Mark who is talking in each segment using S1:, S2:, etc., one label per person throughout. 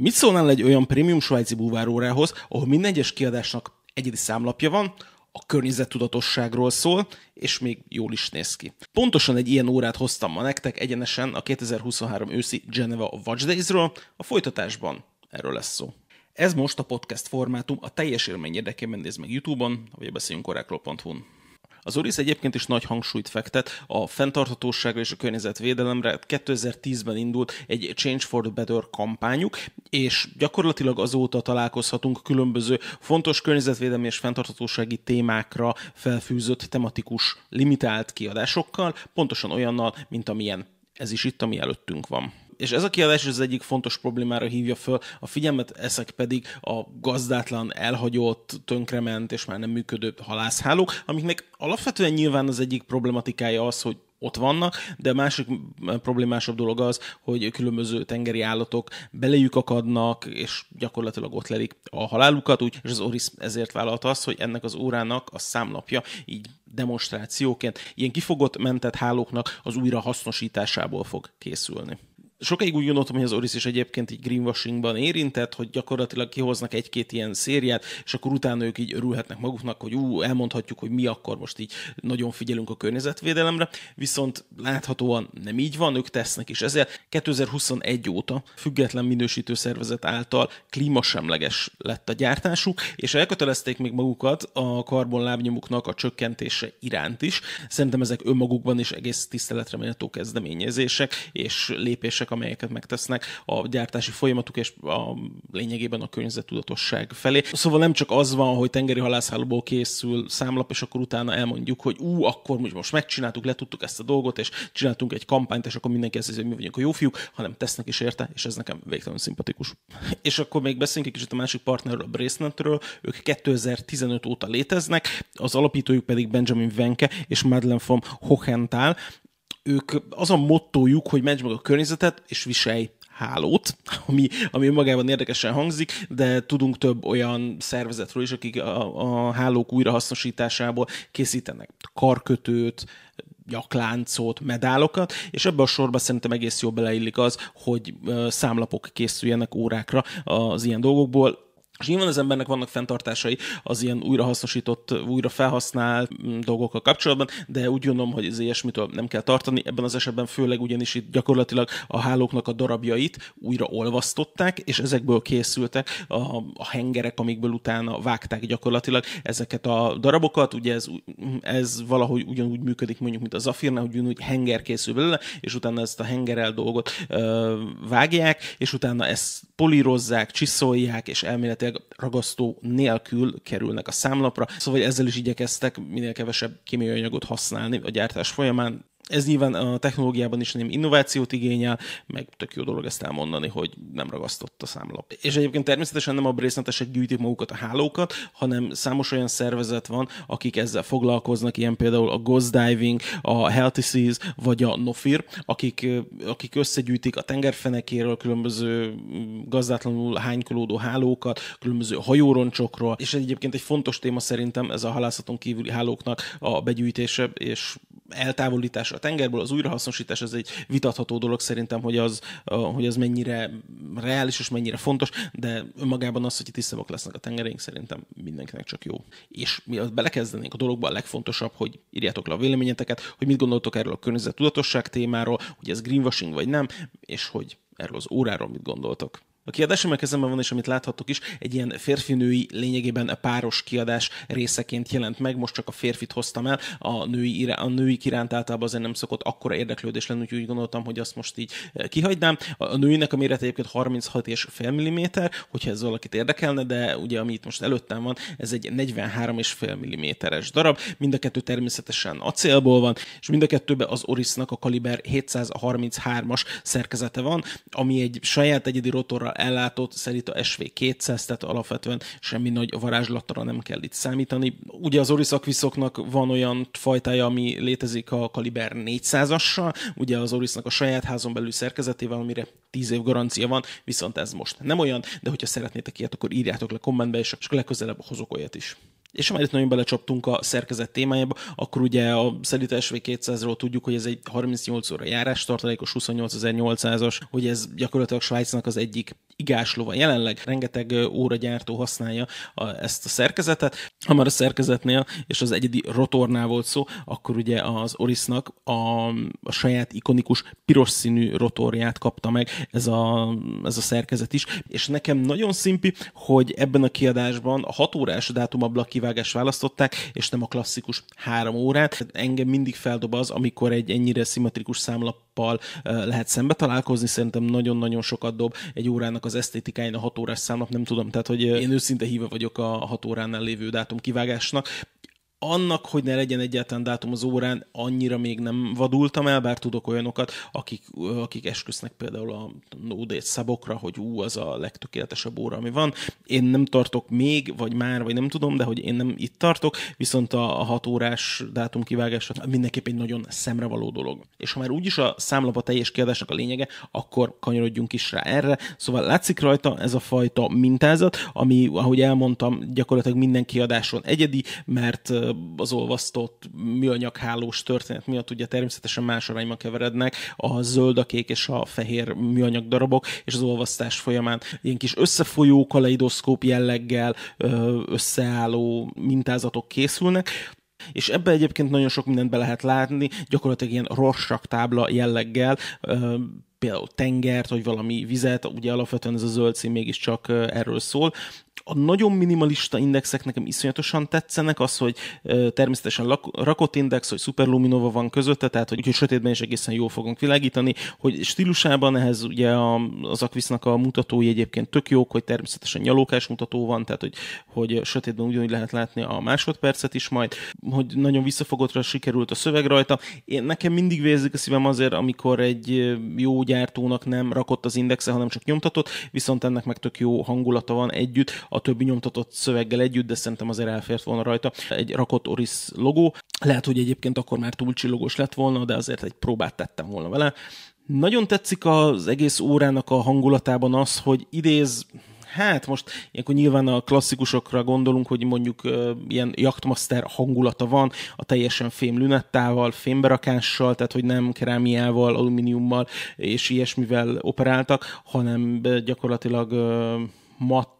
S1: Mit szólnál egy olyan prémium svájci búvárórához, ahol minden egyes kiadásnak egyedi számlapja van, a környezettudatosságról szól, és még jól is néz ki. Pontosan egy ilyen órát hoztam ma nektek egyenesen a 2023 őszi Geneva Watch Days-ről, a folytatásban erről lesz szó. Ez most a podcast formátum, a teljes élmény érdekében néz meg YouTube-on, vagy a beszéljünkorákról.hu-n. Az Oris egyébként is nagy hangsúlyt fektet a fenntarthatóságra és a környezetvédelemre. 2010-ben indult egy Change for the Better kampányuk, és gyakorlatilag azóta találkozhatunk különböző fontos környezetvédelmi és fenntarthatósági témákra felfűzött tematikus limitált kiadásokkal, pontosan olyannal, mint amilyen ez is itt, ami előttünk van és ez a kiadás az egyik fontos problémára hívja föl, a figyelmet ezek pedig a gazdátlan, elhagyott, tönkrement és már nem működő halászhálók, amiknek alapvetően nyilván az egyik problematikája az, hogy ott vannak, de másik problémásabb dolog az, hogy különböző tengeri állatok belejük akadnak, és gyakorlatilag ott lelik a halálukat, úgy, és az Oris ezért vállalta azt, hogy ennek az órának a számlapja így demonstrációként ilyen kifogott mentett hálóknak az újra hasznosításából fog készülni sokáig úgy gondoltam, hogy az Oris is egyébként így greenwashingban érintett, hogy gyakorlatilag kihoznak egy-két ilyen szériát, és akkor utána ők így örülhetnek maguknak, hogy ú, elmondhatjuk, hogy mi akkor most így nagyon figyelünk a környezetvédelemre, viszont láthatóan nem így van, ők tesznek is. Ezért 2021 óta független minősítő szervezet által klímasemleges lett a gyártásuk, és elkötelezték még magukat a karbonlábnyomuknak a csökkentése iránt is. Szerintem ezek önmagukban is egész tiszteletre méltó kezdeményezések és lépések lépések, amelyeket megtesznek a gyártási folyamatuk és a lényegében a környezettudatosság felé. Szóval nem csak az van, hogy tengeri halászhálóból készül számlap, és akkor utána elmondjuk, hogy ú, akkor most megcsináltuk, letudtuk ezt a dolgot, és csináltunk egy kampányt, és akkor mindenki ezt hogy mi vagyunk a jó fiúk, hanem tesznek is érte, és ez nekem végtelenül szimpatikus. És akkor még beszéljünk egy kicsit a másik partnerről, a Braceletről. Ők 2015 óta léteznek, az alapítójuk pedig Benjamin Venke és Madeleine von Hohenthal, ők az a mottójuk, hogy menj meg a környezetet, és viselj hálót, ami, ami magában érdekesen hangzik, de tudunk több olyan szervezetről is, akik a, a hálók újrahasznosításából készítenek karkötőt, nyakláncot, medálokat, és ebbe a sorba szerintem egész jól beleillik az, hogy számlapok készüljenek órákra az ilyen dolgokból és nyilván az embernek vannak fenntartásai az ilyen újrahasznosított, újra felhasznált mm, dolgokkal kapcsolatban, de úgy gondolom, hogy ez ilyesmitől nem kell tartani. Ebben az esetben főleg ugyanis itt gyakorlatilag a hálóknak a darabjait újra olvasztották, és ezekből készültek a, a hengerek, amikből utána vágták gyakorlatilag ezeket a darabokat. Ugye ez, ez valahogy ugyanúgy működik mondjuk, mint a zafirnál, hogy ugyanúgy henger készül belőle, és utána ezt a hengerel dolgot ö, vágják, és utána ezt polírozzák, csiszolják, és elméletileg ragasztó nélkül kerülnek a számlapra, szóval ezzel is igyekeztek minél kevesebb kémiai anyagot használni a gyártás folyamán, ez nyilván a technológiában is nem innovációt igényel, meg tök jó dolog ezt elmondani, hogy nem ragasztott a számlap. És egyébként természetesen nem a brészletesek gyűjtik magukat a hálókat, hanem számos olyan szervezet van, akik ezzel foglalkoznak, ilyen például a Ghost Diving, a Healthy Seas, vagy a Nofir, akik, akik összegyűjtik a tengerfenekéről különböző gazdátlanul hánykolódó hálókat, különböző hajóroncsokról, és egyébként egy fontos téma szerintem ez a halászaton kívüli hálóknak a begyűjtése és eltávolítása a tengerből, az újrahasznosítás, ez egy vitatható dolog szerintem, hogy az, hogy az mennyire reális és mennyire fontos, de önmagában az, hogy tisztabbak lesznek a tengereink, szerintem mindenkinek csak jó. És mi belekezdenénk a dologba, a legfontosabb, hogy írjátok le a véleményeteket, hogy mit gondoltok erről a környezet tudatosság témáról, hogy ez greenwashing vagy nem, és hogy erről az óráról mit gondoltok. A kiadás, ami a kezemben van, és amit láthattok is, egy ilyen férfinői, lényegében páros kiadás részeként jelent meg. Most csak a férfit hoztam el, a női, a női iránt általában azért nem szokott akkora érdeklődés lenni, úgyhogy úgy gondoltam, hogy azt most így eh, kihagynám. A nőinek a mérete egyébként 36 és fél mm, hogyha ez valakit érdekelne, de ugye ami itt most előttem van, ez egy 43 és fél mm-es darab. Mind a kettő természetesen acélból van, és mind a kettőben az Orisnak a kaliber 733-as szerkezete van, ami egy saját egyedi rotorral ellátott, szerint a SV200, tehát alapvetően semmi nagy varázslatra nem kell itt számítani. Ugye az Oris Aquiszoknak van olyan fajtája, ami létezik a kaliber 400-assal, ugye az Orisnak a saját házon belül szerkezetével, amire 10 év garancia van, viszont ez most nem olyan, de hogyha szeretnétek ilyet, akkor írjátok le kommentbe, és legközelebb hozok olyat is. És ha már itt nagyon belecsaptunk a szerkezet témájába, akkor ugye a Szelita SV200-ról tudjuk, hogy ez egy 38 óra járás tartalékos 28800-as, hogy ez gyakorlatilag Svájcnak az egyik igásló van jelenleg, rengeteg óragyártó használja a, ezt a szerkezetet. Ha már a szerkezetnél és az egyedi rotornál volt szó, akkor ugye az Orisnak a, a saját ikonikus piros színű rotorját kapta meg ez a, ez a szerkezet is, és nekem nagyon szimpi, hogy ebben a kiadásban a 6 órás dátumablak kivágást választották, és nem a klasszikus 3 órát. Engem mindig feldob az, amikor egy ennyire szimmetrikus számlappal lehet szembe találkozni, szerintem nagyon-nagyon sokat dob egy órának az esztétikáján a 6 órás számlap, nem tudom, tehát hogy én őszinte híve vagyok a 6 óránál lévő dátum kivágásnak annak, hogy ne legyen egyáltalán dátum az órán, annyira még nem vadultam el, bár tudok olyanokat, akik, akik esküsznek például a no szabokra, hogy ú, az a legtökéletesebb óra, ami van. Én nem tartok még, vagy már, vagy nem tudom, de hogy én nem itt tartok, viszont a, a hat órás dátum kivágása mindenképp egy nagyon szemrevaló dolog. És ha már úgyis a számlap teljes kiadásnak a lényege, akkor kanyarodjunk is rá erre. Szóval látszik rajta ez a fajta mintázat, ami, ahogy elmondtam, gyakorlatilag minden kiadáson egyedi, mert az olvasztott műanyaghálós történet miatt ugye természetesen más arányban keverednek a zöld, a kék és a fehér műanyag darabok, és az olvasztás folyamán ilyen kis összefolyó kaleidoszkóp jelleggel összeálló mintázatok készülnek, és ebbe egyébként nagyon sok mindent be lehet látni, gyakorlatilag ilyen rorsak tábla jelleggel, például tengert, vagy valami vizet, ugye alapvetően ez a zöld szín mégiscsak erről szól, a nagyon minimalista indexek nekem iszonyatosan tetszenek, az, hogy természetesen rakott index, hogy superluminova van közötte, tehát hogy, hogy sötétben is egészen jól fogunk világítani, hogy stílusában ehhez ugye az Aquisnak a mutatói egyébként tök jók, hogy természetesen nyalókás mutató van, tehát hogy, hogy sötétben ugyanúgy lehet látni a másodpercet is majd, hogy nagyon visszafogottra sikerült a szöveg rajta. Én nekem mindig vérzik a szívem azért, amikor egy jó gyártónak nem rakott az indexe, hanem csak nyomtatott, viszont ennek meg tök jó hangulata van együtt. A többi nyomtatott szöveggel együtt, de szerintem azért elfért volna rajta egy rakott Oris logó. Lehet, hogy egyébként akkor már túl csillogos lett volna, de azért egy próbát tettem volna vele. Nagyon tetszik az egész órának a hangulatában az, hogy idéz Hát most ilyenkor nyilván a klasszikusokra gondolunk, hogy mondjuk uh, ilyen Yachtmaster hangulata van, a teljesen fém lünettával, fémberakással, tehát hogy nem kerámiával, alumíniummal és ilyesmivel operáltak, hanem gyakorlatilag uh,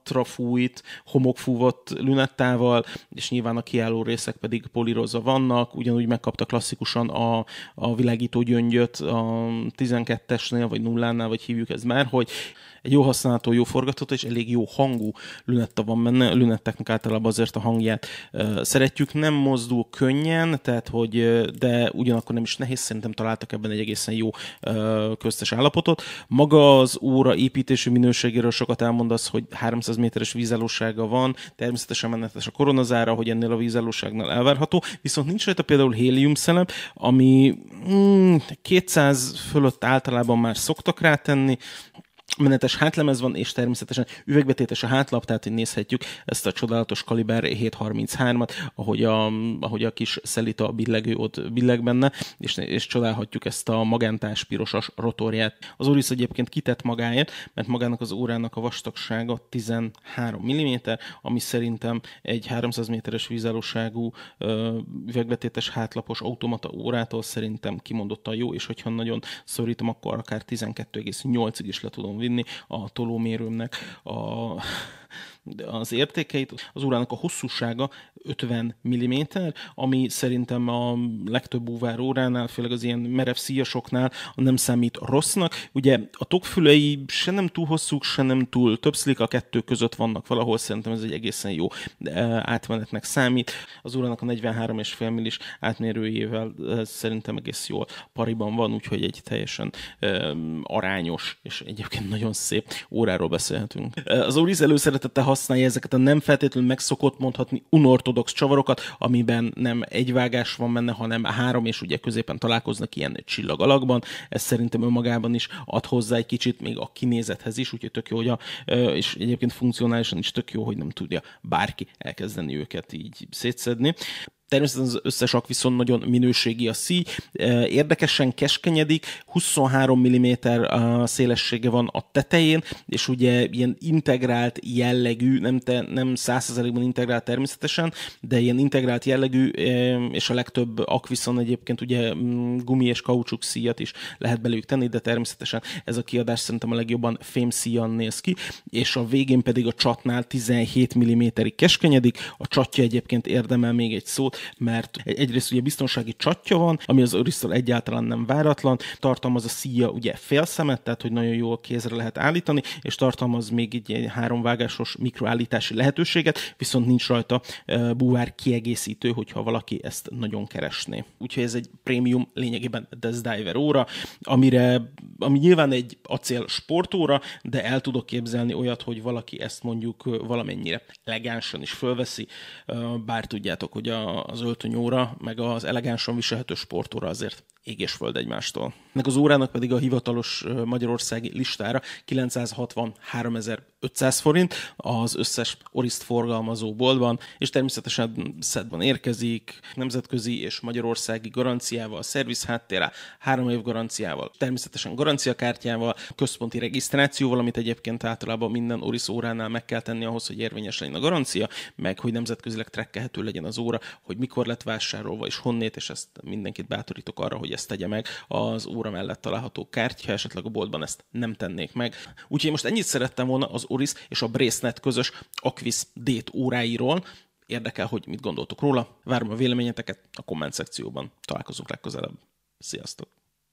S1: mattra fújt, homokfúvott lünettával, és nyilván a kiálló részek pedig polírozva vannak, ugyanúgy megkapta klasszikusan a, a világító gyöngyöt a 12-esnél, vagy nullánál, vagy hívjuk ezt már, hogy egy jó használható, jó forgatott és elég jó hangú lünetta van benne. Lünetteknek általában azért a hangját szeretjük, nem mozdul könnyen, tehát hogy, de ugyanakkor nem is nehéz, szerintem találtak ebben egy egészen jó uh, köztes állapotot. Maga az óra építési minőségéről sokat elmondasz, hogy 300 méteres vízállósága van, természetesen mennetes a koronazára, hogy ennél a vízállóságnál elvárható, viszont nincs rajta például héliumszelem, ami mm, 200 fölött általában már szoktak rátenni, menetes hátlemez van, és természetesen üvegbetétes a hátlap, tehát hogy nézhetjük ezt a csodálatos kaliber 733-at, ahogy a, ahogy a kis szelita billegő ott billeg benne, és, és csodálhatjuk ezt a magentás pirosas rotorját. Az Oris egyébként kitett magáért, mert magának az órának a vastagsága 13 mm, ami szerintem egy 300 méteres vízállóságú üvegbetétes hátlapos automata órától szerintem kimondottan jó, és hogyha nagyon szorítom, akkor akár 12,8-ig is le tudom vinni a tolómérőmnek a az értékeit. Az órának a hosszúsága 50 mm, ami szerintem a legtöbb búvár óránál, főleg az ilyen merev szíjasoknál nem számít rossznak. Ugye a tokfülei se nem túl hosszúk, se nem túl többszlik, a kettő között vannak valahol, szerintem ez egy egészen jó átmenetnek számít. Az órának a 43,5 millis átmérőjével szerintem egész jól pariban van, úgyhogy egy teljesen arányos és egyébként nagyon szép óráról beszélhetünk. Az Oris előszeretette használja ezeket a nem feltétlenül megszokott mondhatni unortodox csavarokat, amiben nem egy vágás van benne, hanem három, és ugye középen találkoznak ilyen csillag alakban. Ez szerintem önmagában is ad hozzá egy kicsit még a kinézethez is, úgyhogy tök jó, hogy a, és egyébként funkcionálisan is tök jó, hogy nem tudja bárki elkezdeni őket így szétszedni. Természetesen az összes akviszon nagyon minőségi a szíj, érdekesen keskenyedik, 23 mm szélessége van a tetején, és ugye ilyen integrált jellegű, nem, te, nem 100%-ban integrált természetesen, de ilyen integrált jellegű, és a legtöbb akviszon egyébként ugye mm, gumi és kaucsuk szíjat is lehet belőlük tenni, de természetesen ez a kiadás szerintem a legjobban fémszíjan néz ki, és a végén pedig a csatnál 17 mm-ig keskenyedik, a csatja egyébként érdemel még egy szót, mert egyrészt ugye biztonsági csatja van, ami az Orisztól egyáltalán nem váratlan, tartalmaz a szíja ugye félszemet, tehát hogy nagyon jól kézre lehet állítani, és tartalmaz még egy háromvágásos mikroállítási lehetőséget, viszont nincs rajta búvár kiegészítő, hogyha valaki ezt nagyon keresné. Úgyhogy ez egy prémium lényegében Death Diver óra, amire, ami nyilván egy acél sportóra, de el tudok képzelni olyat, hogy valaki ezt mondjuk valamennyire elegánsan is fölveszi, bár tudjátok, hogy az öltönyóra, meg az elegánsan viselhető sportóra azért ég és föld egymástól. Ennek az órának pedig a hivatalos magyarországi listára 963.500 forint az összes Oriszt forgalmazó boltban, és természetesen szedban érkezik, nemzetközi és magyarországi garanciával, szerviz háttérrel, három év garanciával, természetesen garanciakártyával, központi regisztrációval, amit egyébként általában minden Oris óránál meg kell tenni ahhoz, hogy érvényes legyen a garancia, meg hogy nemzetközileg trekkelhető legyen az óra, hogy mikor lett vásárolva és honnét, és ezt mindenkit bátorítok arra, hogy ezt tegye meg az óra mellett található kártya, esetleg a boltban ezt nem tennék meg. Úgyhogy most ennyit szerettem volna az Oris és a Bracenet közös Aquis Date óráiról. Érdekel, hogy mit gondoltok róla. Várom a véleményeteket a komment szekcióban. Találkozunk legközelebb. Sziasztok!